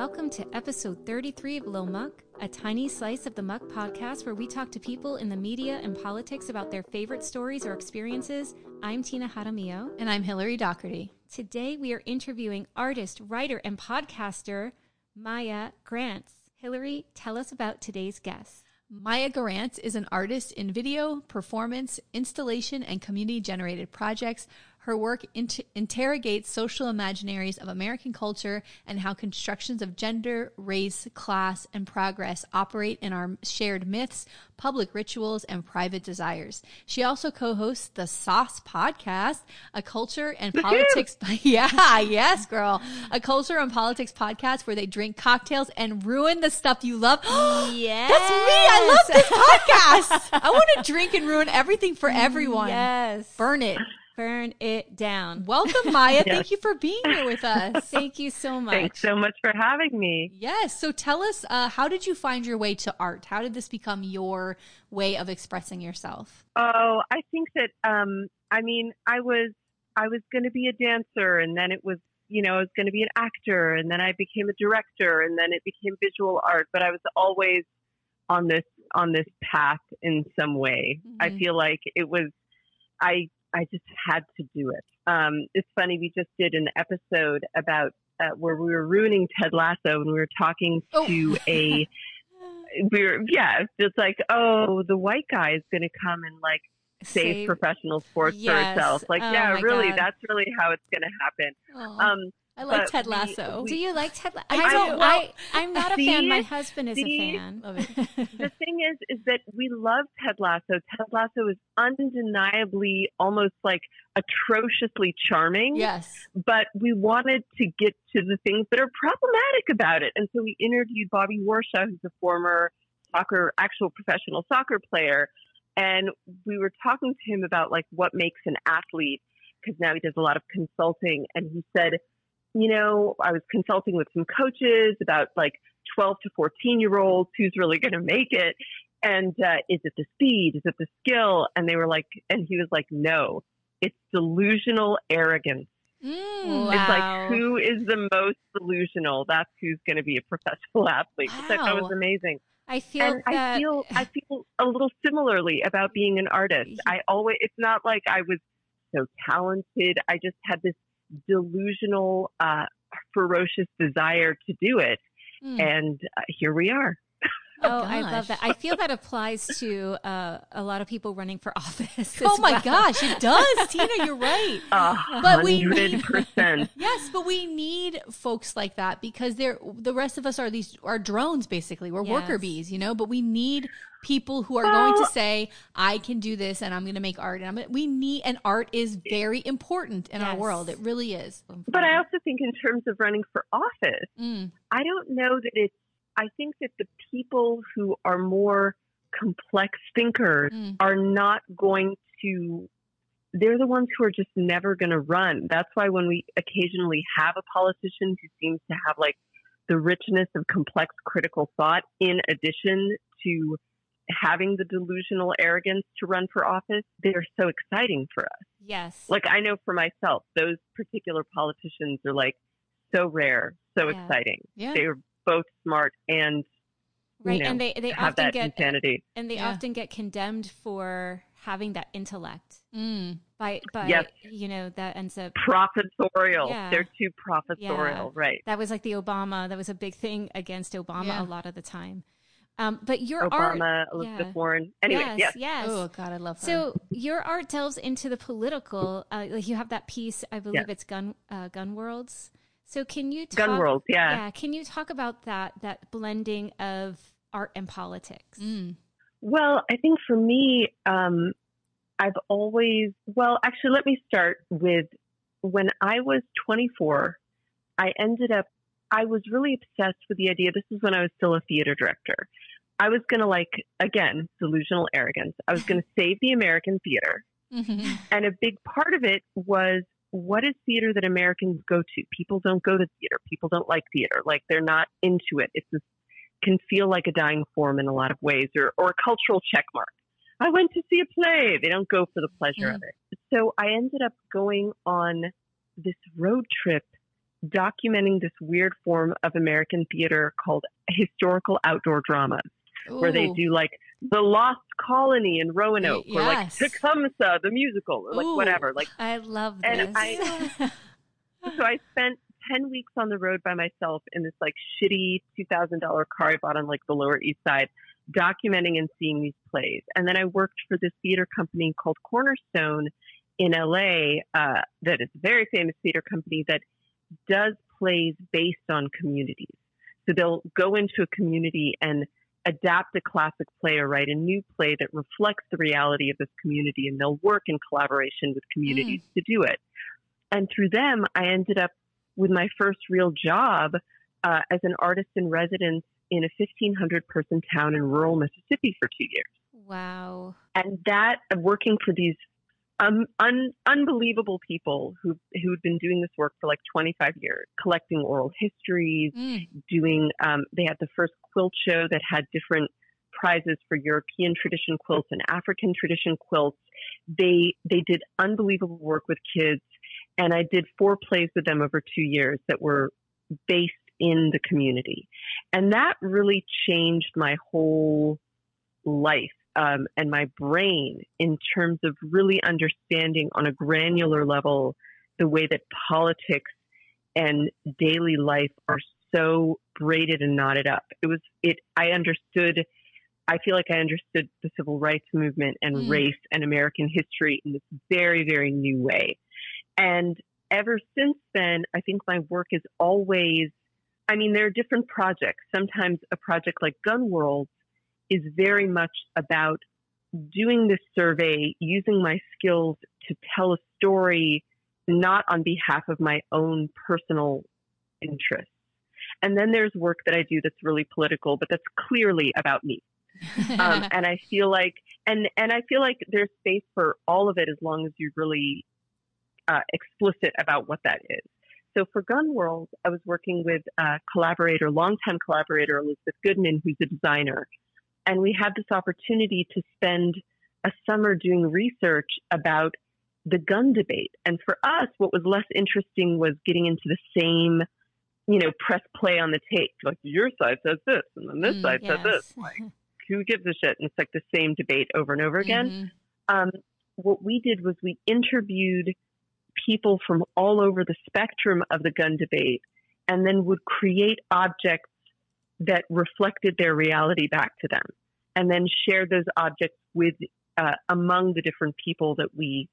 Welcome to episode 33 of Lil Muck, a tiny slice of the Muck podcast where we talk to people in the media and politics about their favorite stories or experiences. I'm Tina Jaramillo. And I'm Hillary Doherty. Today we are interviewing artist, writer, and podcaster Maya Gurantz. Hillary, tell us about today's guest. Maya Gurantz is an artist in video, performance, installation, and community generated projects. Her work inter- interrogates social imaginaries of American culture and how constructions of gender, race, class, and progress operate in our shared myths, public rituals, and private desires. She also co-hosts the Sauce podcast, a culture and politics. yeah, yes, girl, a culture and politics podcast where they drink cocktails and ruin the stuff you love. yes. That's me. I love this podcast. I want to drink and ruin everything for everyone. Yes. Burn it. Burn it down. Welcome, Maya. Yes. Thank you for being here with us. Thank you so much. Thanks so much for having me. Yes. So tell us, uh, how did you find your way to art? How did this become your way of expressing yourself? Oh, I think that um I mean, I was I was going to be a dancer and then it was, you know, I was going to be an actor and then I became a director and then it became visual art, but I was always on this on this path in some way. I Mhm. feel like it was I I just had to do it. Um it's funny we just did an episode about uh, where we were ruining Ted Lasso and we were talking Oh. to a we were yeah it's like oh the white guy is going to come and like save, Save- professional sports Yes. for itself like Oh yeah really God. that's really how it's going to happen Aw, um I like but Ted we- Lasso. Do you like Ted? Lasso? I I don't. do. I, I'm not a fan. My husband is a fan. Love it. the thing is is that we love ted lasso ted lasso is undeniably almost like atrociously charming yes. but we wanted to get to the things that are problematic about it and so we interviewed bobby warshaw who's a former soccer actual professional soccer player and we were talking to him about like what makes an athlete because now he does a lot of consulting and he said you know i was consulting with some coaches about like 12 to 14 year olds who's really going to make it and uh, is it the speed is it the skill and they were like and he was like no it's delusional arrogance Mm. Wow. it's like who is the most delusional that's who's going to be a professional athlete i thought was amazing I feel and that. I feel I feel a little similarly about being an artist. I always it's not like I was so talented. I just had this delusional, uh, ferocious desire to do it, Mm. and uh, here we are. Oh, I love that. I feel that applies to uh, a lot of people running for office. Oh my well. gosh, it does, Tina. You're right. A But we- hundred percent. Yes, but we need folks like that because they're the rest of us are these are drones basically. We're worker bees, you know. But we need people who are going to say, "I can do this, and I'm going to make art." And I'm gonna, we need and art is very important in our world. It really is. But I also think in terms of running for office, Mm. I don't know that it's. I think that the people who are more complex thinkers Mm. are not going to they're the ones who are just never going to run that's why when we occasionally have a politician who seems to have like the richness of complex critical thought in addition to having the delusional arrogance to run for office they're so exciting for us Yes. like i know for myself those particular politicians are like so rare so Yeah. exciting Yeah. they're both smart and right. you know, and they they have often that get insanity and they Yeah. often get condemned for having that intellect Mm. by by Yes. you know that ends up professorial Yeah. they're too professorial Yeah. right that was like the Obama that was a big thing against Obama Yeah. a lot of the time. Um, but your art, Obama, Elizabeth yeah. Warren. Anyway, yes, yes. yes. Oh God, I love her. So your art delves into the political. Uh, like you have that piece, I believe Yes. it's Gun uh, Gun Worlds. So can you talk, Gun World, yeah. yeah? Can you talk about that that blending of art and politics? Mm. Well, I think for me, um, I've always, well, actually, let me start with when I was 24, I ended up, I was really obsessed with the idea. This is when I was still a theater director. I was going to, like, again, delusional arrogance. I was going to save the American theater. Mhm. And a big part of it was what is theater that Americans go to? People don't go to theater. People don't like theater. Like they're not into it. It's this, can feel like a dying form in a lot of ways or, or a cultural check mark. I went to see a play. They don't go for the pleasure of mm. it. So I ended up going on this road trip documenting this weird form of American theater called historical outdoor dramas, Ooh. where they do like the Lost Colony in Roanoke, yes. or like Tecumseh the musical, or like Ooh, whatever. Like I love this. And I, so I spent ten weeks on the road by myself in this like shitty two thousand dollar car I bought on like the Lower East Side, documenting and seeing these plays. And then I worked for this theater company called Cornerstone in LA, uh, that is a very famous theater company that does plays based on communities. So they'll go into a community and adapt a classic play or write a new play that reflects the reality of this community and they'll work in collaboration with communities mm. to do it. And through them, I ended up with my first real job uh, as an artist in residence in a 1500 person town in rural Mississippi for two years. Wow. And that working for these um, un- unbelievable people who who'd been doing this work for like 25 years, collecting oral histories, mm. doing. Um, they had the first quilt show that had different prizes for European tradition quilts and African tradition quilts. They they did unbelievable work with kids, and I did four plays with them over two years that were based in the community, and that really changed my whole life um, and my brain in terms of really understanding on a granular level the way that politics and daily life are so braided and knotted up. It was it. I understood. I feel like I understood the civil rights movement and mm. race and American history in this very, very new way. And ever since then, I think my work is always. I mean, there are different projects. Sometimes a project like Gun World is very much about doing this survey, using my skills to tell a story, not on behalf of my own personal interests. And then there's work that I do that's really political, but that's clearly about me. um, and I feel like, and and I feel like there's space for all of it as long as you're really uh, explicit about what that is. So for Gun World, I was working with a collaborator, longtime collaborator Elizabeth Goodman, who's a designer, and we had this opportunity to spend a summer doing research about the gun debate. And for us, what was less interesting was getting into the same, you know, press play on the tape. Like your side says this, and then this mm, side yes. says this. Like, who gives a shit? And it's like the same debate over and over again. Mm-hmm. Um, what we did was we interviewed people from all over the spectrum of the gun debate and then would create objects that reflected their reality back to them, and then share those objects with uh, among the different people that we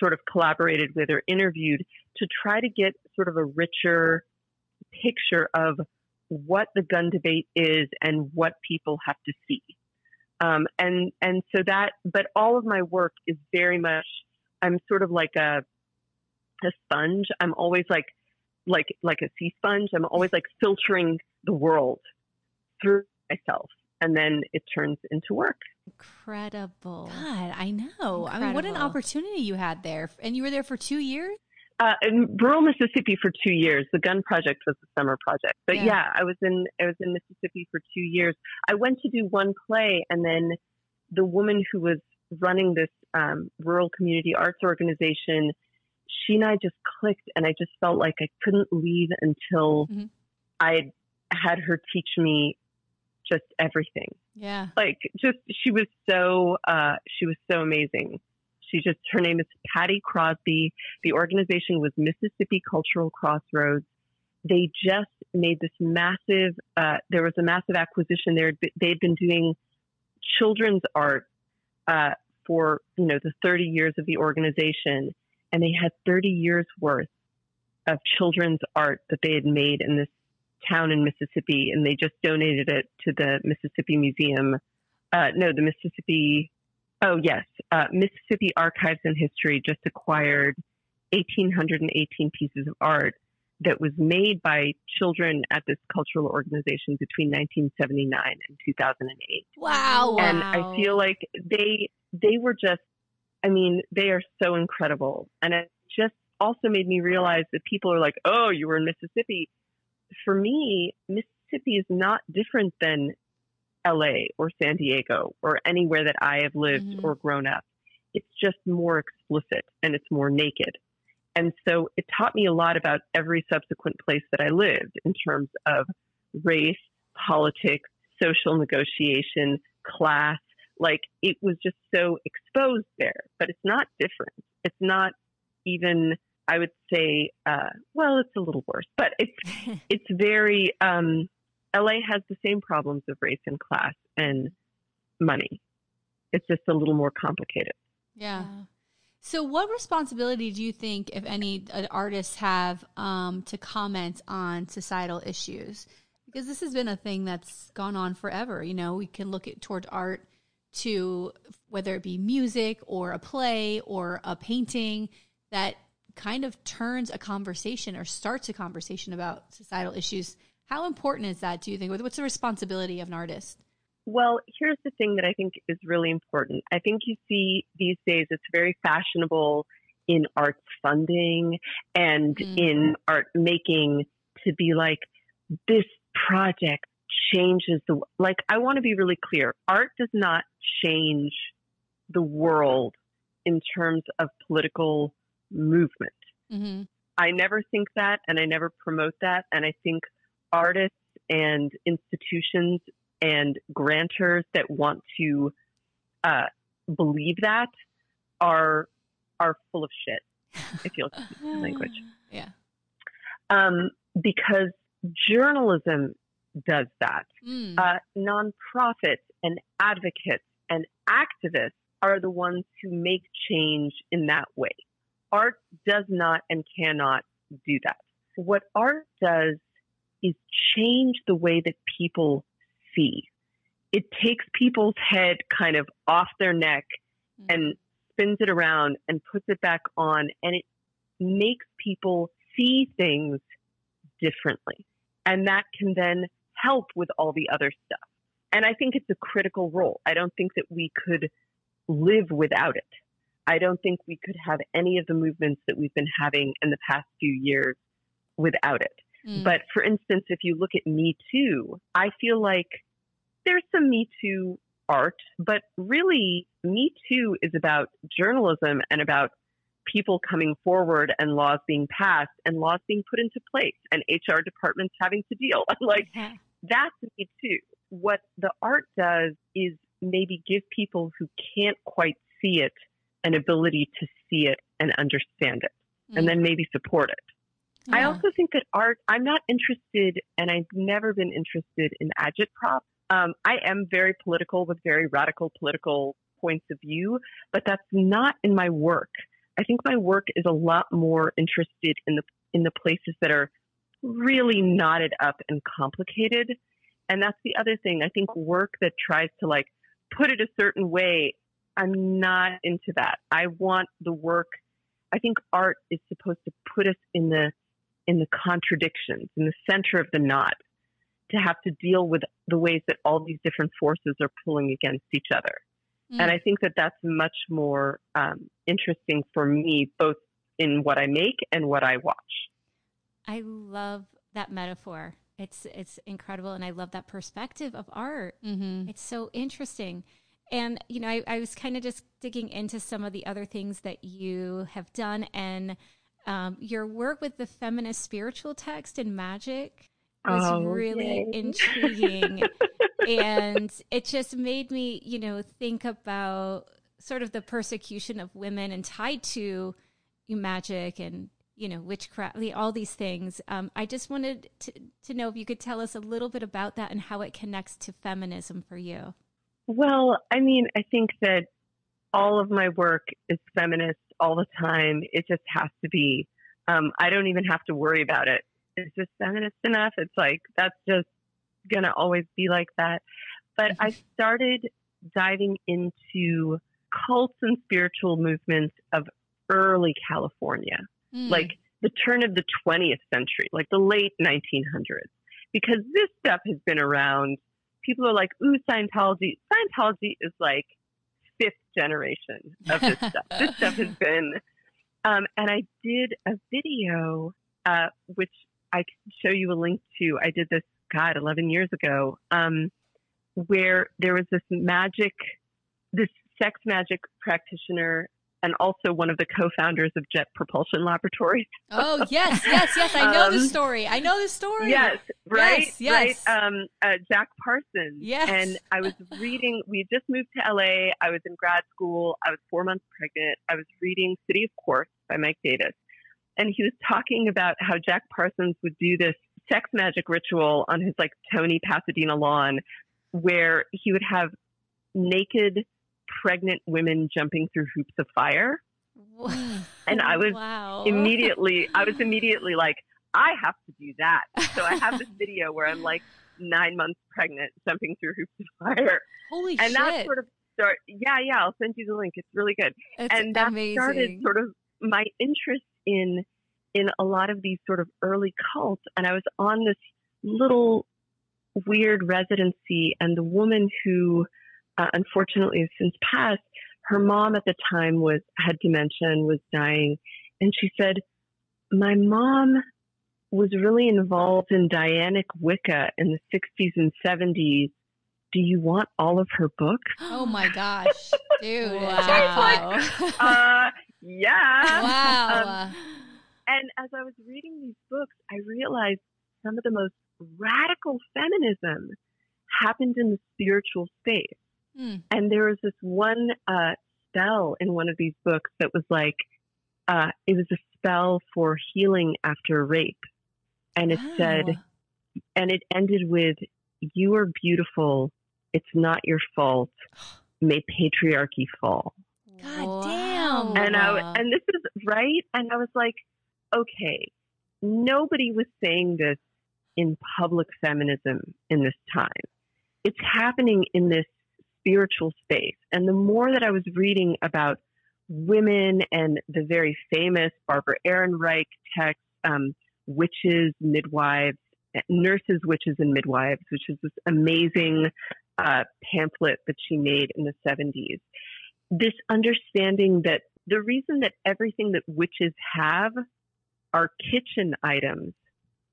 sort of collaborated with or interviewed to try to get sort of a richer picture of what the gun debate is and what people have to see. Um, and and so that, but all of my work is very much. I'm sort of like a a sponge. I'm always like like like a sea sponge. I'm always like filtering the world through myself and then it turns into work. Incredible. God, I know. Incredible. I mean, what an opportunity you had there. And you were there for two years? Uh, in rural Mississippi for two years. The gun project was the summer project, but yeah. yeah, I was in I was in Mississippi for two years. I went to do one play, and then the woman who was running this um, rural community arts organization, she and I just clicked, and I just felt like I couldn't leave until mm-hmm. I had her teach me just everything. Yeah. Like just she was so uh she was so amazing. She just her name is Patty Crosby. The organization was Mississippi Cultural Crossroads. They just made this massive uh there was a massive acquisition there. They'd been doing children's art uh for, you know, the 30 years of the organization and they had 30 years worth of children's art that they had made in this town in Mississippi, and they just donated it to the Mississippi Museum. Uh, no, the Mississippi. Oh yes, uh, Mississippi Archives and History just acquired 1,818 pieces of art that was made by children at this cultural organization between 1979 and 2008. Wow! And I feel like they they were just. I mean, they are so incredible, and it just also made me realize that people are like, "Oh, you were in Mississippi." For me, Mississippi is not different than LA or San Diego or anywhere that I have lived mm-hmm. or grown up. It's just more explicit and it's more naked. And so it taught me a lot about every subsequent place that I lived in terms of race, politics, social negotiation, class. Like it was just so exposed there, but it's not different. It's not even, I would say, uh, well, it's a little worse, but it's, it's very, um, LA has the same problems of race and class and money. It's just a little more complicated. Yeah. So, what responsibility do you think, if any, artists have um, to comment on societal issues? Because this has been a thing that's gone on forever. You know, we can look at toward art to whether it be music or a play or a painting that kind of turns a conversation or starts a conversation about societal issues. How important is that, do you think? What's the responsibility of an artist? Well, here's the thing that I think is really important. I think you see these days it's very fashionable in arts funding and mm. in art making to be like, this project changes the, like, I want to be really clear. Art does not change the world in terms of political movement. Mm-hmm. I never think that and I never promote that. And I think artists and institutions and grantors that want to uh, believe that are are full of shit. If you'll language, yeah. Um, because journalism does that. Mm. Uh, nonprofits and advocates and activists are the ones who make change in that way. Art does not and cannot do that. What art does is change the way that people see. It takes people's head kind of off their neck mm-hmm. and spins it around and puts it back on, and it makes people see things differently. And that can then help with all the other stuff. And I think it's a critical role. I don't think that we could live without it. I don't think we could have any of the movements that we've been having in the past few years without it. Mm. But for instance, if you look at Me Too, I feel like there's some Me Too art, but really, Me Too is about journalism and about people coming forward and laws being passed and laws being put into place and HR departments having to deal. like, that's Me Too. What the art does is maybe give people who can't quite see it an ability to see it and understand it mm. and then maybe support it. Yeah. I also think that art, I'm not interested and I've never been interested in agitprop um, I am very political with very radical political points of view, but that's not in my work. I think my work is a lot more interested in the in the places that are really knotted up and complicated. And that's the other thing. I think work that tries to like put it a certain way, I'm not into that. I want the work. I think art is supposed to put us in the in the contradictions, in the center of the knot to have to deal with the ways that all these different forces are pulling against each other. Mm. And I think that that's much more um, interesting for me, both in what I make and what I watch. I love that metaphor. It's it's incredible, and I love that perspective of art. Mm-hmm. It's so interesting. And you know, I, I was kind of just digging into some of the other things that you have done, and um, your work with the feminist spiritual text and magic was oh, really yay. intriguing. and it just made me, you know, think about sort of the persecution of women and tied to magic and you know witchcraft all these things um, i just wanted to, to know if you could tell us a little bit about that and how it connects to feminism for you well i mean i think that all of my work is feminist all the time it just has to be um, i don't even have to worry about it. is just feminist enough. It's like, that's just going to always be like that. But I started diving into cults and spiritual movements of early California, mm. like the turn of the 20th century, like the late 1900s, because this stuff has been around. People are like, ooh, Scientology. Scientology is like fifth generation of this stuff. This stuff has been, um, and I did a video, uh, which I can show you a link to. I did this, God, 11 years ago, um, where there was this magic, this sex magic practitioner and also one of the co-founders of Jet Propulsion Laboratories. Oh yes, yes, yes! I know um, the story. I know the story. Yes, right, yes, yes. right. Um, uh, Jack Parsons. Yes. And I was reading. We just moved to LA. I was in grad school. I was four months pregnant. I was reading City of Quartz by Mike Davis, and he was talking about how Jack Parsons would do this sex magic ritual on his like Tony Pasadena lawn, where he would have naked pregnant women jumping through hoops of fire. And I was wow. immediately, I was immediately like, I have to do that. So I have this video where I'm like nine months pregnant jumping through hoops of fire. Holy and shit. that sort of start, yeah, yeah, I'll send you the link. It's really good. It's and that amazing. started sort of my interest in, in a lot of these sort of early cults. And I was on this little weird residency and the woman who uh, unfortunately has since passed, her mom at the time was had dementia and was dying, and she said, "My mom was really involved in Dianic Wicca in the 60s and 70s. Do you want all of her books?" Oh my gosh, dude! wow. Like, uh, yeah. Wow. Um, and as I was reading these books, I realized some of the most radical feminism happened in the spiritual space. Mm. And there was this one uh, spell in one of these books that was like, uh, it was a spell for healing after rape. And it said, and it ended with, You are beautiful. It's not your fault. May patriarchy fall. God damn. And I, and this is right. And I was like, okay, nobody was saying this in public feminism in this time. It's happening in this spiritual space. And the more that I was reading about women and the very famous Barbara Ehrenreich text, um, witches, midwives, nurses, witches, and midwives, which is this amazing uh, pamphlet that she made in the 70s. This understanding that the reason that everything that witches have are kitchen items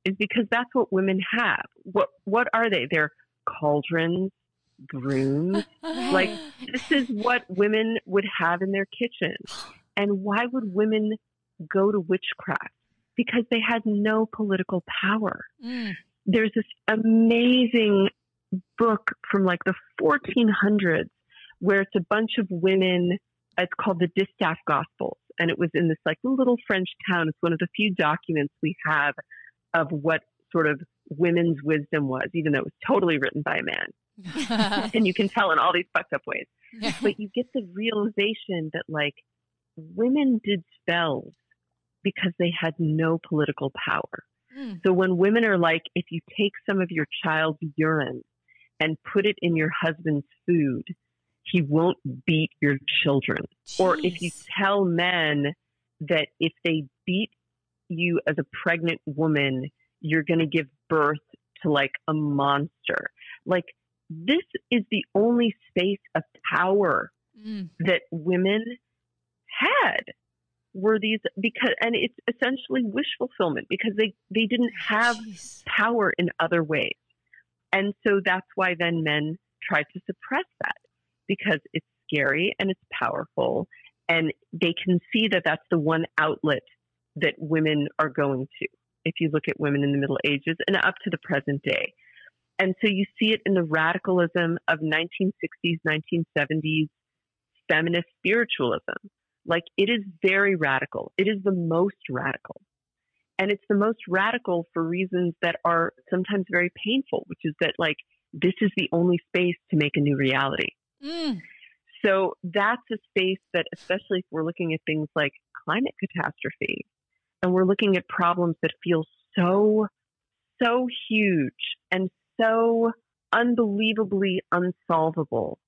is because that's what women have. What what are they? They're cauldrons, brooms. like this is what women would have in their kitchen. And why would women go to witchcraft? Because they had no political power. Mm. There's this amazing book from like the 1400s where it's a bunch of women. It's called the Distaff Gospels. And it was in this like little French town. It's one of the few documents we have of what sort of women's wisdom was, even though it was totally written by a man. and you can tell in all these fucked up ways. But you get the realization that like women did spells because they had no political power. Mm. So when women are like, if you take some of your child's urine and put it in your husband's food, he won't beat your children. Jeez. Or if you tell men that if they beat you as a pregnant woman, you're going to give birth to like a monster. Like this is the only space of power mm. that women had were these because and it's essentially wish fulfillment because they they didn't have Jeez. power in other ways and so that's why then men try to suppress that because it's scary and it's powerful and they can see that that's the one outlet that women are going to if you look at women in the middle ages and up to the present day and so you see it in the radicalism of 1960s, 1970s feminist spiritualism. Like it is very radical. It is the most radical. And it's the most radical for reasons that are sometimes very painful, which is that like this is the only space to make a new reality. Mm. So that's a space that, especially if we're looking at things like climate catastrophe and we're looking at problems that feel so, so huge and so unbelievably unsolvable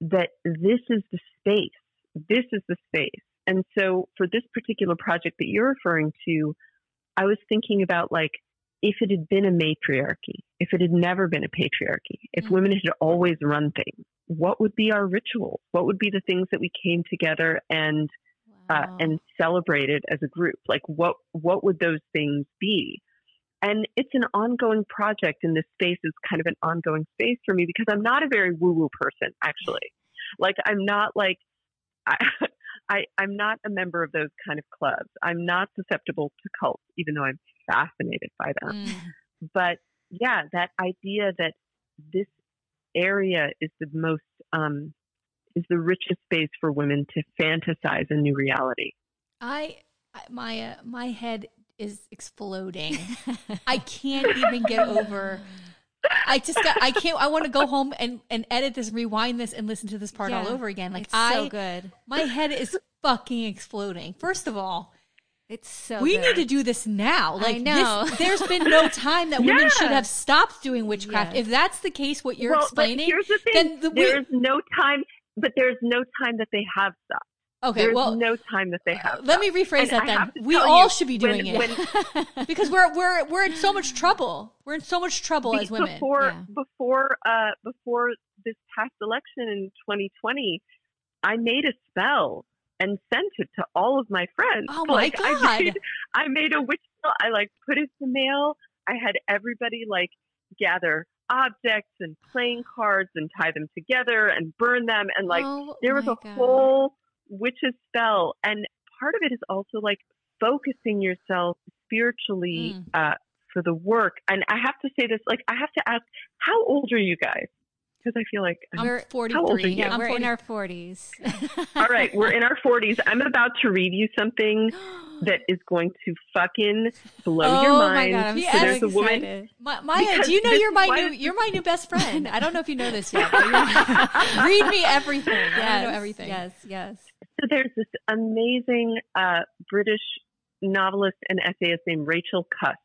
that this is the space. This is the space. And so for this particular project that you're referring to, I was thinking about like, if it had been a matriarchy, if it had never been a patriarchy, if mm-hmm. women had always run things, what would be our rituals? What would be the things that we came together and wow. uh, and celebrated as a group? Like what what would those things be? And it's an ongoing project, and this space is kind of an ongoing space for me because I'm not a very woo woo person, actually. Like, I'm not like, I, I, I'm not a member of those kind of clubs. I'm not susceptible to cults, even though I'm fascinated by them. Mm. But yeah, that idea that this area is the most um, is the richest space for women to fantasize a new reality. I, my uh, my head is exploding. I can't even get over. I just got. I can't. I want to go home and and edit this, rewind this, and listen to this part all over again. Like it's I, so good. my head is fucking exploding. First of all, It's so we good. need to do this now. Like. This, there's been no time that women should have stopped doing witchcraft. If that's the case, what you're well, explaining, the then the we- there's no time, but there's no time that they have stopped. Okay. There's well, no time that they have. uh, let me rephrase And that then. We all you, should be when- doing it. when- because we're we're we're in so much trouble. We're in so much trouble as women. Before Yeah. before uh before this past election in 2020, I made a spell and sent it to all of my friends. Oh my like, God. I made, I made a witch spell. I like put it in the mail. I had everybody like gather objects and playing cards and tie them together and burn them and like Oh there was a God. whole witch's spell and part of it is also like focusing yourself spiritually Mm. uh, for the work and i have to say this like i have to ask how old are you guys because i feel like I'm We're- 43. how old are you? Yeah, I'm we're 40. in our forties. all right we're in our 40s i'm about to read you something that is going to fucking blow oh your my mind god, I'm so so there's a woman excited. Ma- Maya, do you know you're my new this- you're my new best friend? I don't know if you know this yet. But you're, read me everything. I Yes, know everything. Yes, yes. So there's this amazing uh, British novelist and essayist named Rachel Cusk,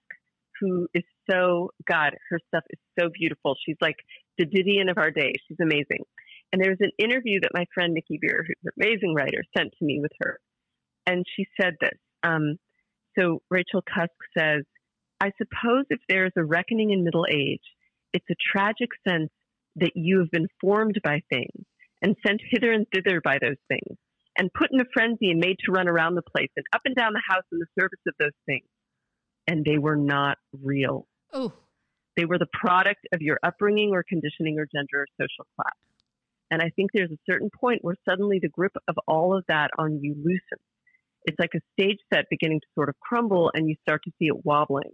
who is so God. Her stuff is so beautiful. She's like the Didion of our day. She's amazing. And there was an interview that my friend Nikki Beer, who's an amazing writer, sent to me with her, and she said this. Um, so Rachel Cusk says, "I suppose if there is a reckoning in middle age, it's a tragic sense that you have been formed by things." And sent hither and thither by those things and put in a frenzy and made to run around the place and up and down the house in the service of those things. And they were not real. Oh, They were the product of your upbringing or conditioning or gender or social class. And I think there's a certain point where suddenly the grip of all of that on you loosens. It's like a stage set beginning to sort of crumble and you start to see it wobbling.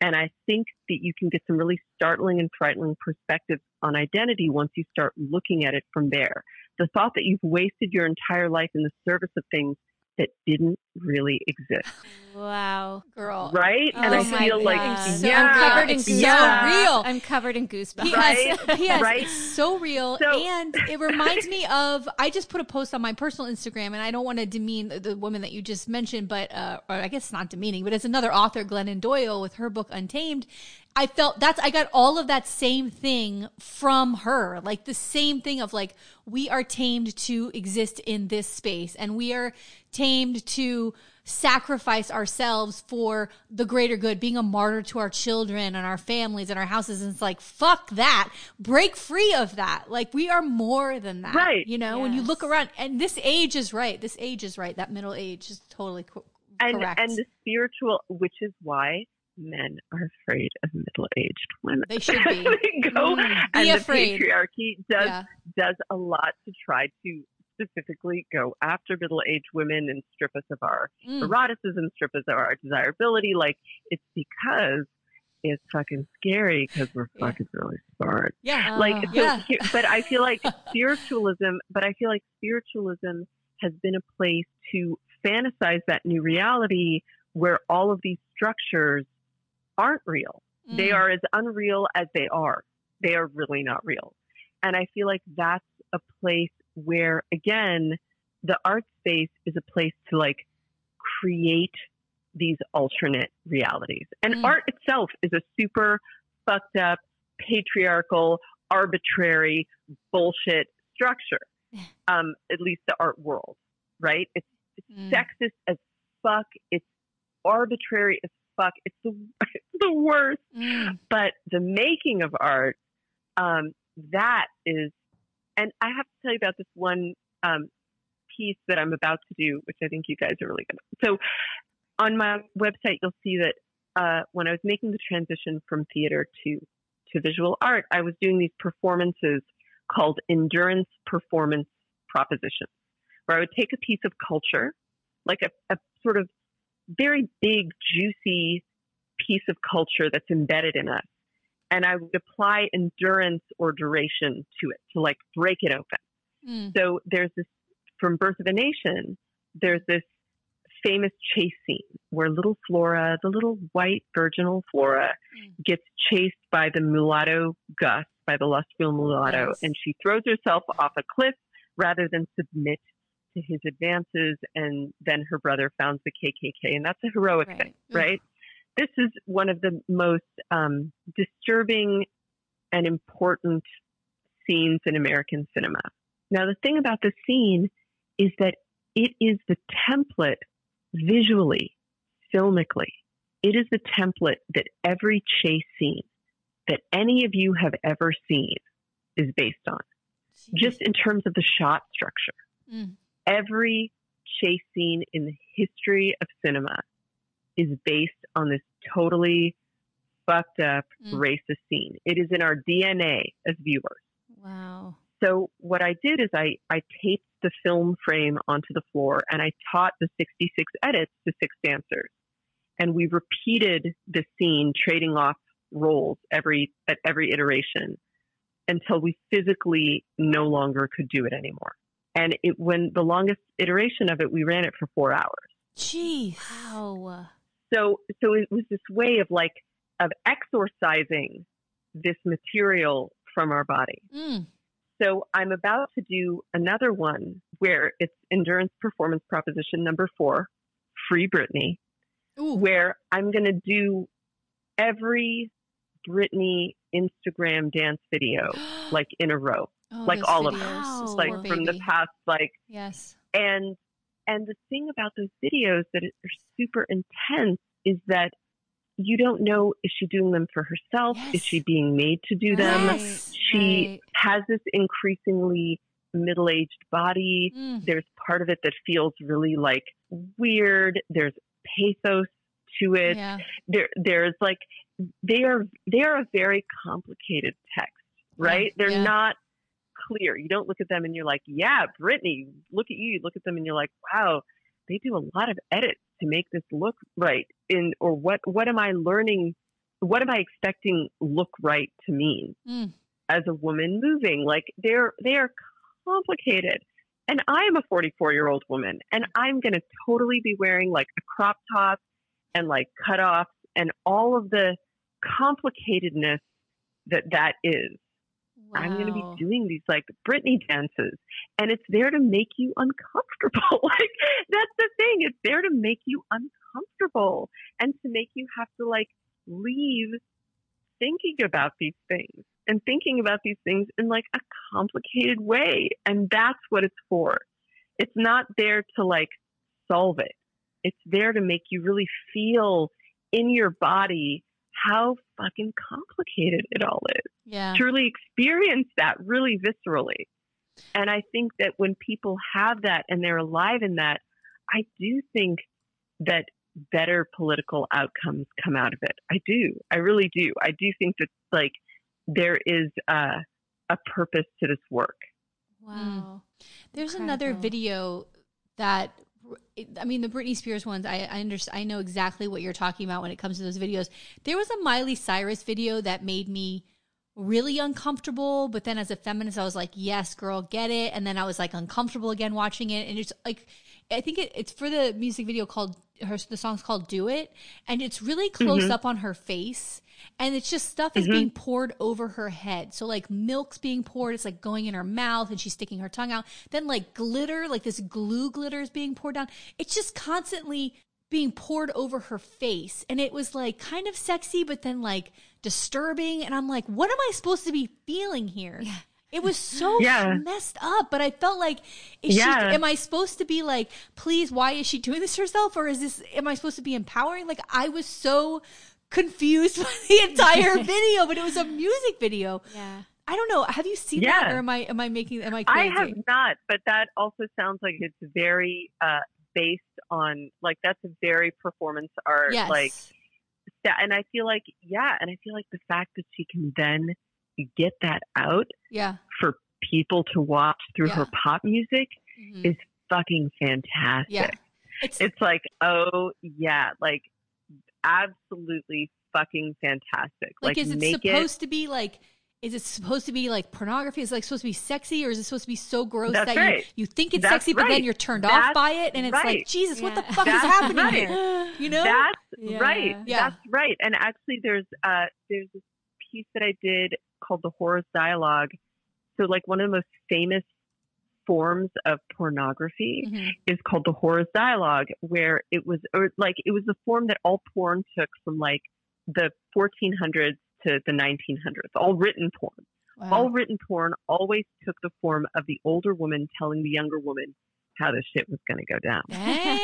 And I think that you can get some really startling and frightening perspectives on identity once you start looking at it from there. The thought that you've wasted your entire life in the service of things that didn't really exist. Wow. girl. Right? and Oh I my feel like, God. So yeah, I'm covered in it's goosebumps. yeah. So real. I'm covered in goosebumps. P.S. Right? P.S. Right? It's so real, So- and it reminds me of. I just put a post on my personal Instagram, and I don't want to demean the, the woman that you just mentioned, but uh, or I guess it's not demeaning, but it's another author, Glennon Doyle, with her book Untamed. I felt that's I got all of that same thing from her, like the same thing of like we are tamed to exist in this space, and we are tamed to sacrifice ourselves for the greater good, being a martyr to our children and our families and our houses. And it's like, fuck that. Break free of that. Like we are more than that. Right. You know, when you look around and this age is right. This age is right. That middle age is totally co- and correct. and the spiritual, which is why men are afraid of middle-aged women. They should be. they go, Mm, and be the afraid. patriarchy does yeah. does a lot to try to specifically go after middle-aged women and strip us of our Mm. eroticism, strip us of our desirability. Like it's because it's fucking scary because we're Yeah. fucking really smart. Yeah. like Oh. so Yeah. but i feel like spiritualism but i feel like spiritualism has been a place to fantasize that new reality where all of these structures aren't real they Mm. are as unreal as they are they are really not real and i feel like that's a place where again the art space is a place to like create these alternate realities and Mm. art itself is a super fucked up patriarchal arbitrary bullshit structure um at least the art world right it's, it's Mm. sexist as fuck it's arbitrary as fuck it's the it's the worst Mm. but the making of art um that is and i have to tell you about this one um piece that i'm about to do which i think you guys are really gonna so on my website you'll see that uh when i was making the transition from theater to to visual art i was doing these performances called endurance performance propositions where I would take a piece of culture, like a, a sort of very big, juicy piece of culture that's embedded in us, and I would apply endurance or duration to it to like break it open. Mm. So there's this from Birth of a Nation, there's this famous chase scene where little Flora, the little white virginal Flora, mm. gets chased by the mulatto Gus, by the lustful mulatto, yes. and she throws herself off a cliff rather than submit to his advances. And then her brother founds the KKK, and that's a heroic right. thing, right? This is one of the most um, disturbing and important scenes in American cinema. Now, the thing about the scene is that it is the template visually, filmically. It is the template that every chase scene that any of you have ever seen is based on, Jeez. just in terms of the shot structure. Mm. Every chase scene in the history of cinema is based on this totally fucked up mm. racist scene. It is in our DNA as viewers. Wow. So what I did is I, I taped the film frame onto the floor and I taught the 66 edits to six dancers. And we repeated the scene, trading off roles every, at every iteration until we physically no longer could do it anymore. And it, when the longest iteration of it, we ran it for four hours. Jeez. Wow. So, so it was this way of like, of exorcising this material from our body. Mm. So I'm about to do another one where it's endurance performance proposition number four, free Britney, Ooh. where I'm going to do every Britney Instagram dance video like in a row, oh, like all videos. of them, wow. like Poor from baby. the past, like yes. And and the thing about those videos that are super intense is that you don't know is she doing them for herself? Yes. Is she being made to do them? Yes. She right. has this increasingly middle aged body. Mm. There's part of it that feels really like weird. There's pathos to it. Yeah. There there's like they are they are a very complicated text, right? Yeah. They're yeah. not clear. You don't look at them and you're like, yeah, Britney, look at you. You look at them and you're like, wow, they do a lot of edits to make this look right in or what what am i learning what am i expecting look right to mean mm. as a woman moving like they're they are complicated and i am a 44 year old woman and i'm going to totally be wearing like a crop top and like cutoffs and all of the complicatedness that that is Wow. I'm going to be doing these like Britney dances and it's there to make you uncomfortable. like that's the thing. It's there to make you uncomfortable and to make you have to like leave thinking about these things and thinking about these things in like a complicated way. And that's what it's for. It's not there to like solve it. It's there to make you really feel in your body how fucking complicated it all is. Yeah. Truly experience that really viscerally. And I think that when people have that and they're alive in that, I do think that better political outcomes come out of it. I do. I really do. I do think that like there is a, a purpose to this work. Wow. Hmm. There's Incredible. another hmm. video that I mean, the Britney Spears ones, I, I understand. I know exactly what you're talking about when it comes to those videos. There was a Miley Cyrus video that made me really uncomfortable, but then as a feminist, I was like, yes, girl, get it. And then I was like uncomfortable again watching it. And it's like, I think it, it's for the music video called her, the song's called Do It. And it's really close mm-hmm. up on her face and it's just stuff is mm-hmm. being poured over her head. So like milk's being poured, it's like going in her mouth and she's sticking her tongue out. Then like glitter, like this glue glitter is being poured down. It's just constantly being poured over her face. And it was like kind of sexy, but then like disturbing. And I'm like, what am I supposed to be feeling here? Yeah. It was so yeah. messed up, but I felt like, is yeah. she, am I supposed to be like, please, why is she doing this herself? Or is this, am I supposed to be empowering? Like, I was so confused by the entire video, but it was a music video. Yeah. I don't know. Have you seen yeah. that, or am I am I making am I? Crazy? I have not, but that also sounds like it's very uh, based on like that's a very performance art, yes. like. And I feel like yeah, and I feel like the fact that she can then get that out, yeah, for people to watch through yeah. her pop music mm-hmm. is fucking fantastic. Yeah. It's, It's like, oh yeah, like absolutely fucking fantastic. like, Like, is it make supposed to be like is it supposed to be like pornography? Is it like supposed to be sexy or is it supposed to be so gross That's that right. you, you think it's That's sexy, but then you're turned off by it and it's like, right. Jesus, what the Yeah. fuck is happening right. here? You know? That's Yeah. right. Yeah. That's right. And actually, there's uh, there's this piece that I did called the Whores Dialogue. So, like one of the most famous forms of pornography Mhm. is called the Whores Dialogue, where it was, or like it was the form that all porn took from like the 1400s to the 1900s, all written porn. Wow. All written porn always took the form of the older woman telling the younger woman how the shit was going to go down.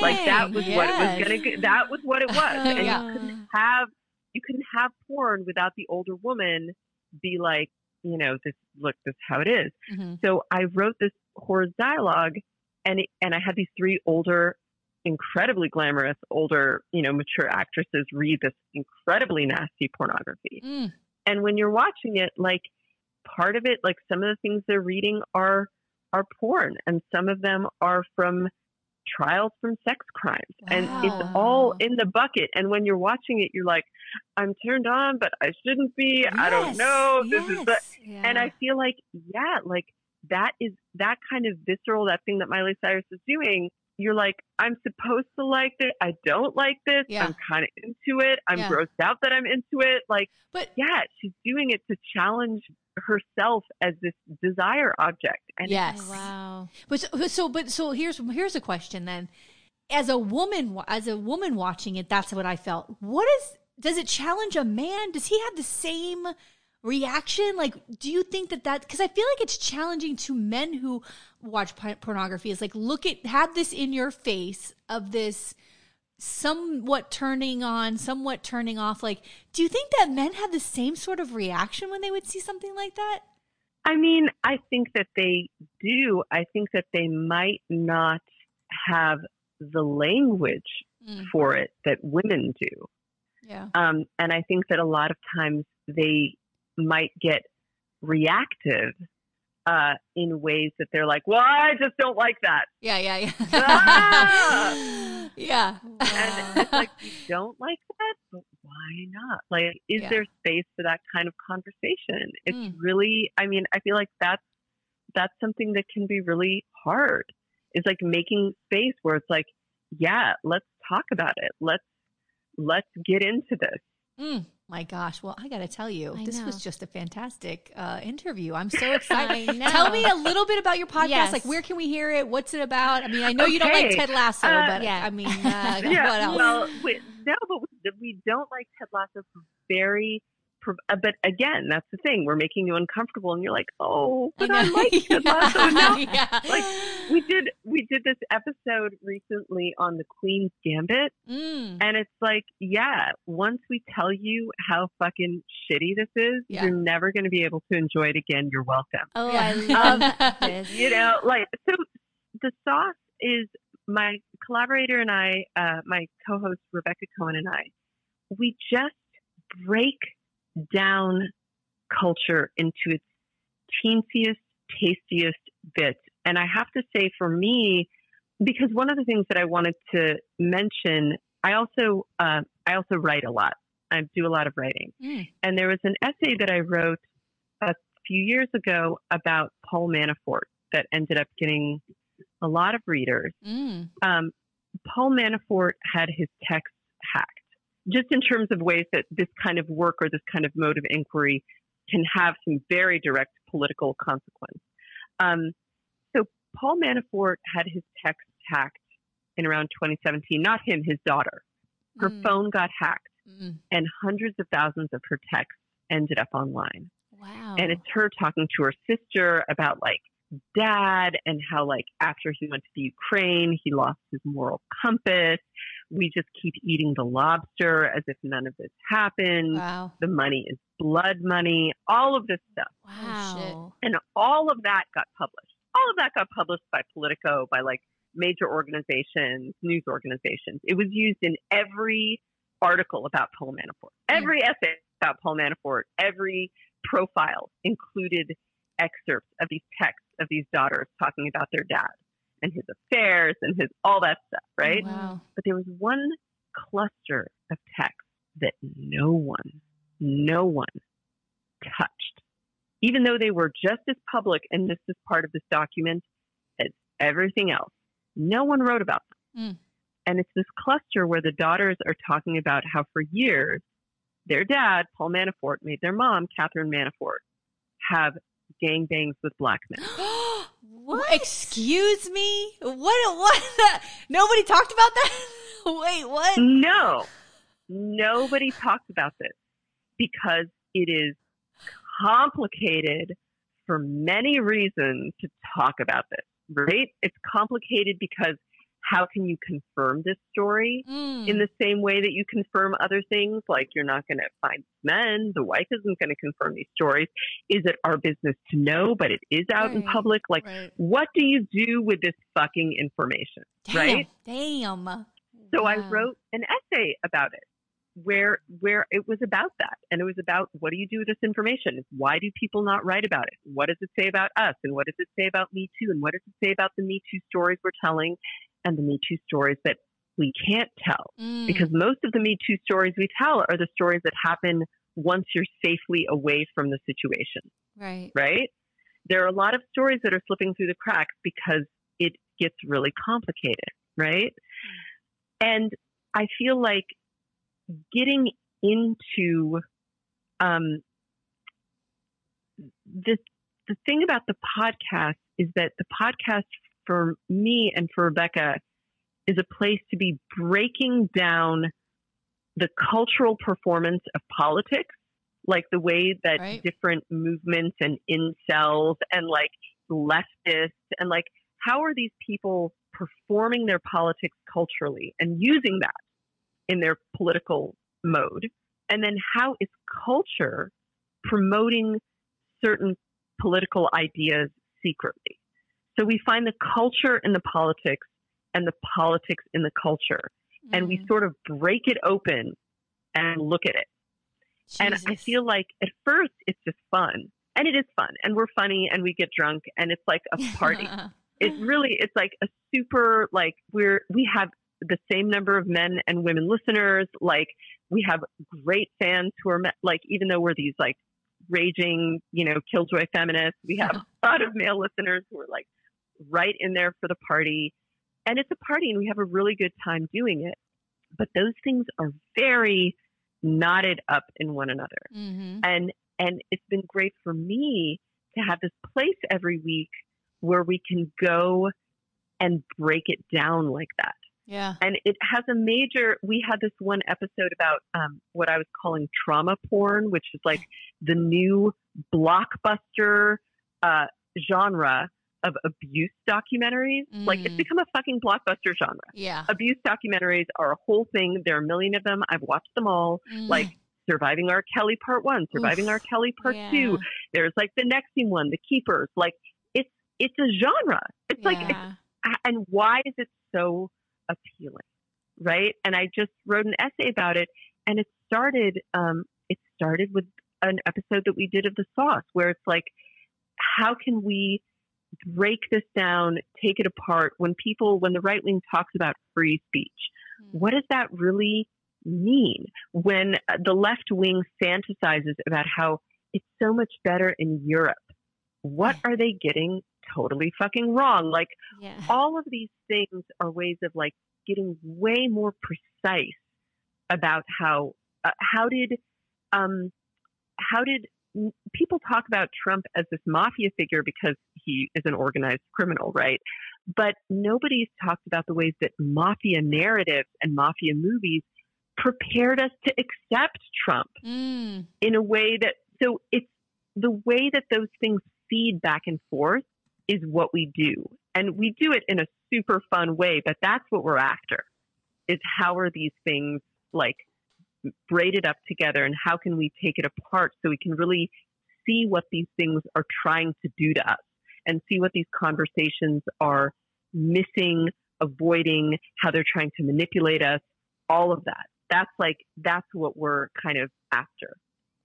like that was what it was going to. That was what it was, and Yeah. you couldn't have you couldn't have porn without the older woman be like, you know, this look, this is how it is. Mhm. So I wrote this whore dialogue, and it, and I had these three older, incredibly glamorous, older, you know, mature actresses read this incredibly nasty pornography. Mm. And when you're watching it, like part of it, like some of the things they're reading are are porn, and some of them are from trials from sex crimes, and it's all in the bucket. And when you're watching it, you're like, I'm turned on, but I shouldn't be. I don't Yes, know. This is the. Yeah. and I feel like, yeah, like that is that kind of visceral, that thing that Miley Cyrus is doing. You're like, I'm supposed to like this. I don't like this. Yeah. I'm kind of into it. I'm Yeah. grossed out that I'm into it. Like, But yeah, she's doing it to challenge herself as this desire object. And yes. Oh, wow. But so, so, but so here's here's a question then. As a woman, as a woman watching it, that's what I felt. What is does it challenge a man? Does he have the same reaction? Like, do you think that that? Because I feel like it's challenging to men who watch p- pornography. Is like, look at have this in your face of this somewhat turning on, somewhat turning off. Like, do you think that men have the same sort of reaction when they would see something like that? I mean, I think that they do. I think that they might not have the language Mm. for it that women do. Yeah. Um, and I think that a lot of times they might get reactive uh, in ways that they're like, well, I just don't like that. Yeah, yeah, yeah. Ah! yeah. And it's like, you don't like that? But why not? Like, is Yeah. there space for that kind of conversation? It's Mm. really, I mean, I feel like that's, that's something that can be really hard. It's like making space where it's like, yeah, let's talk about it. Let's, let's get into this. Mm, my gosh. Well, I got to tell you, I this know. was just a fantastic uh, interview. I'm so excited. I know. Tell me a little bit about your podcast. Yes. Like, where can we hear it? What's it about? I mean, I know you don't like Ted Lasso, Uh, but yeah. I mean, uh, yeah, what else? well, we, no, but we, we don't like Ted Lasso for very. For, uh, but again, that's the thing. We're making you uncomfortable, and you're like, "Oh, but I, know. like Ted Lasso." No, yeah. like we did. We did this episode recently on the Queen's Gambit, Mm. and it's like, yeah, once we tell you how fucking shitty this is, Yeah. you're never going to be able to enjoy it again. You're welcome. Oh, Yeah. I love this. you know, like so the sauce is my collaborator and I, uh, my co-host Rebecca Cohen and I, we just break down culture into its teensiest, tastiest bits. And I have to say, for me, because one of the things that I wanted to mention, I also uh, I also write a lot. I do a lot of writing, Mm. and there was an essay that I wrote a few years ago about Paul Manafort that ended up getting a lot of readers. Mm. Um, Paul Manafort had his hacked, just in terms of ways that this kind of work or this kind of mode of inquiry can have some very direct political consequence. Um, so Paul Manafort had his texts hacked in around 2017. Not him, his daughter. Her Mm. phone got hacked, Mm. and hundreds of thousands of her texts ended up online Wow. and it's her talking to her sister about like dad and how like after he went to the Ukraine he lost his moral compass. We just keep eating the lobster as if none of this happened. Wow. The money is blood money, all of this stuff. wow. Oh, and all of that got published. All of that got published by Politico, by like major organizations, news organizations. It was used in every article about Paul Manafort. Every essay about Paul Manafort, every profile included excerpts of these texts of these daughters talking about their dad. And his affairs and his all that stuff, right? Wow. But there was one cluster of texts that no one, no one touched, even though they were just as public and this is part of this document as everything else. No one wrote about them. Mm. And it's this cluster where the daughters are talking about how for years their dad, Paul Manafort, made their mom, Catherine Manafort, have gangbangs with black men. what? Excuse me? What? What? Nobody talked about that? Wait, what? No, nobody talks about this because it is complicated for many reasons to talk about this, right? It's complicated because how can you confirm this story Mm. in the same way that you confirm other things? Like you're not going to find men. The wife isn't going to confirm these stories. Is it our business to know, but it is out in public? Like, right. what do you do with this fucking information? Damn, Right? Damn. So I wrote an essay about it where where it was about that and it was about what do you do with this information why do people not write about it what does it say about us and what does it say about me too and what does it say about the me too stories we're telling and the me too stories that we can't tell Mm. because most of the me too stories we tell are the stories that happen once you're safely away from the situation Right. right? There are a lot of stories that are slipping through the cracks because it gets really complicated, right? And I feel like getting into um, the the thing about the podcast is that the podcast for me and for Rebecca is a place to be breaking down the cultural performance of politics, like the way that Right. different movements and incels and like leftists and like how are these people performing their politics culturally and using that in their political mode? And then how is culture promoting certain political ideas secretly? So we find the culture in the politics and the politics in the culture, and we Mm. sort of break it open and look at it. And I feel like at first it's just fun. And it is fun. And we're funny and we get drunk and it's like a party. it really it's like a super like we're we have the same number of men and women listeners. Like we have great fans who are like even though we're these like raging, you know, killjoy feminists, we have a lot of male listeners who are like right in there for the party. And it's a party and we have a really good time doing it. But those things are very knotted up in one another. Mhm. And and it's been great for me to have this place every week where we can go and break it down like that. Yeah. And it has a major. We had this one episode about um, what I was calling trauma porn, which is like the new blockbuster uh, genre of abuse documentaries. Like it's Mm. become a fucking blockbuster genre. Yeah. Abuse documentaries are a whole thing. There are a million of them. I've watched them all. Mm. Like Surviving R. Kelly Part One, Surviving Oof. R. Kelly Part Yeah. Two. There's like the next one, The Keepers. Like it's it's a genre. It's like it's and why is it so appealing right and i just wrote an essay about it and it started um, it started with an episode that we did of the sauce where it's like how can we break this down take it apart when people when the right wing talks about free speech Mm. what does that really mean when uh, the left wing fantasizes about how it's so much better in europe what are they getting totally fucking wrong like Yeah. all of these things are ways of like getting way more precise about how uh, how did um how did people talk about Trump as this mafia figure because he is an organized criminal, right? But nobody's talked about the ways that mafia narratives and mafia movies prepared us to accept Trump Mm. in a way that so it's the way that those things feed back and forth is what we do and we do it in a super fun way but that's what we're after is how are these things like braided up together and how can we take it apart so we can really see what these things are trying to do to us and see what these conversations are missing avoiding how they're trying to manipulate us all of that that's like that's what we're kind of after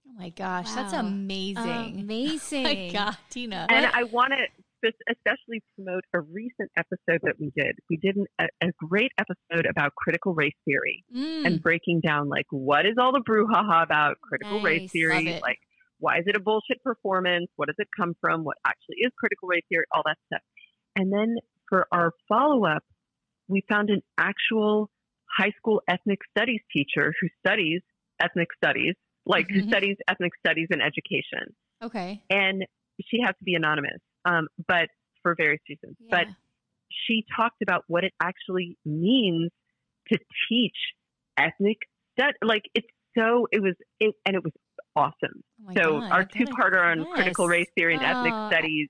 Oh my gosh, that's amazing. Amazing. Oh my God, Tina. And I want to especially promote a recent episode that we did. We did an, a, a great episode about critical race theory Mm. and breaking down like what is all the brouhaha about critical race theory, like why is it a bullshit performance? What does it come from? What actually is critical race theory? All that stuff. And then for our follow up, we found an actual high school ethnic studies teacher who studies ethnic studies, like Mhm. who studies ethnic studies in education. okay. And she has to be anonymous, um, but for various reasons. But she talked about what it actually means to teach ethnic stud. Like it's so it was it, and it was awesome. Oh so God, our two-parter on yes. critical race theory and ethnic Oh. studies.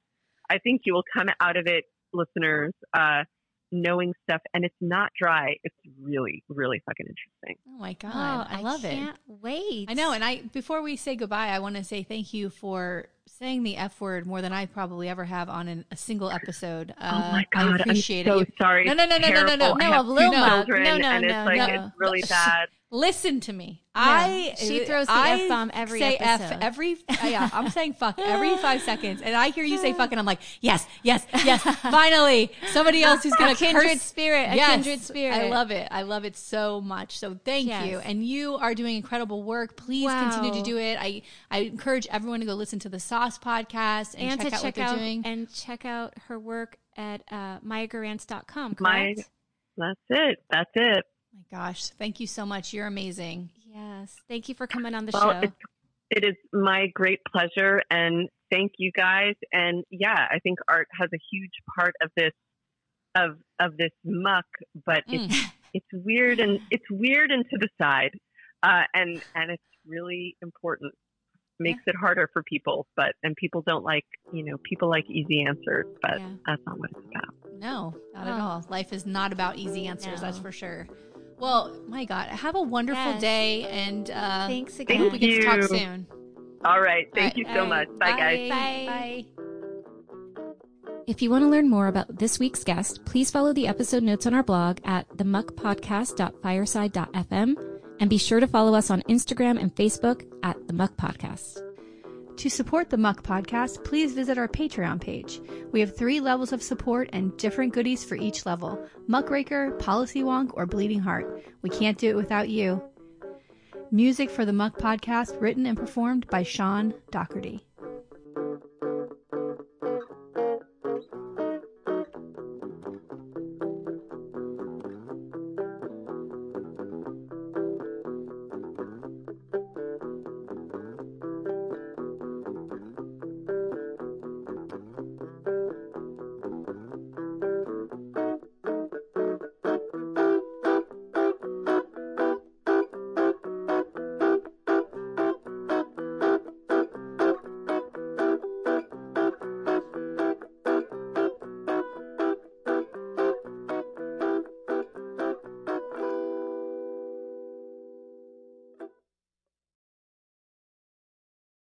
I think you will come out of it, listeners, uh, knowing stuff, and it's not dry. It's really, really fucking interesting. Oh my god, Oh, I love it. can't wait. I know, and I before we say goodbye, I want to say thank you for saying the F word more than I probably ever have on an, a single episode. Uh, oh my god, I appreciate I'm so it. sorry. No, no, no, no, no, no, no, no, I have of Lil two Mug. children, No, no, and it's no, like no. it's really bad. Listen to me. I she throws the I F-bomb every say episode. F every uh, yeah. I'm saying fuck every five seconds, and I hear you say fuck, and I'm like yes, yes, yes. Finally, somebody else who's gonna A kindred curse- spirit, a Yes, kindred spirit. I love it. I love it so much. So thank Yes. you, and you are doing incredible work. Please continue to do it. I I encourage everyone to go listen to the Sauce podcast and, and check to out what check they're out doing. and check out her work at uh, mayagurantz.com. My- Correct? That's it. That's it. my gosh, thank you so much. You're amazing. yes. Thank you for coming on the Well, show. it's, it is my great pleasure, and thank you guys. And yeah, I think art has a huge part of this of of this muck, but it's Mm. it's weird and it's weird and to the side, uh, and and it's really important. Makes it harder for people, but and people don't like you know people like easy answers, but Yeah. that's not what it's about. No, not at Oh. all. Life is not about easy answers, that's for sure. Well, my God, have a wonderful Yes. day, and uh, Thanks I again. hope we get to talk soon. All right, thank All you so all right. much. Bye, guys. Bye. Bye. If you want to learn more about this week's guest, please follow the episode notes on our blog at themuckpodcast.fireside.fm and be sure to follow us on Instagram and Facebook at The Muck Podcast. To support the Muck Podcast, please visit our Patreon page. We have three levels of support and different goodies for each level Muckraker, Policy Wonk, or Bleeding Heart. We can't do it without you. Music for the Muck Podcast written and performed by Sean Doherty.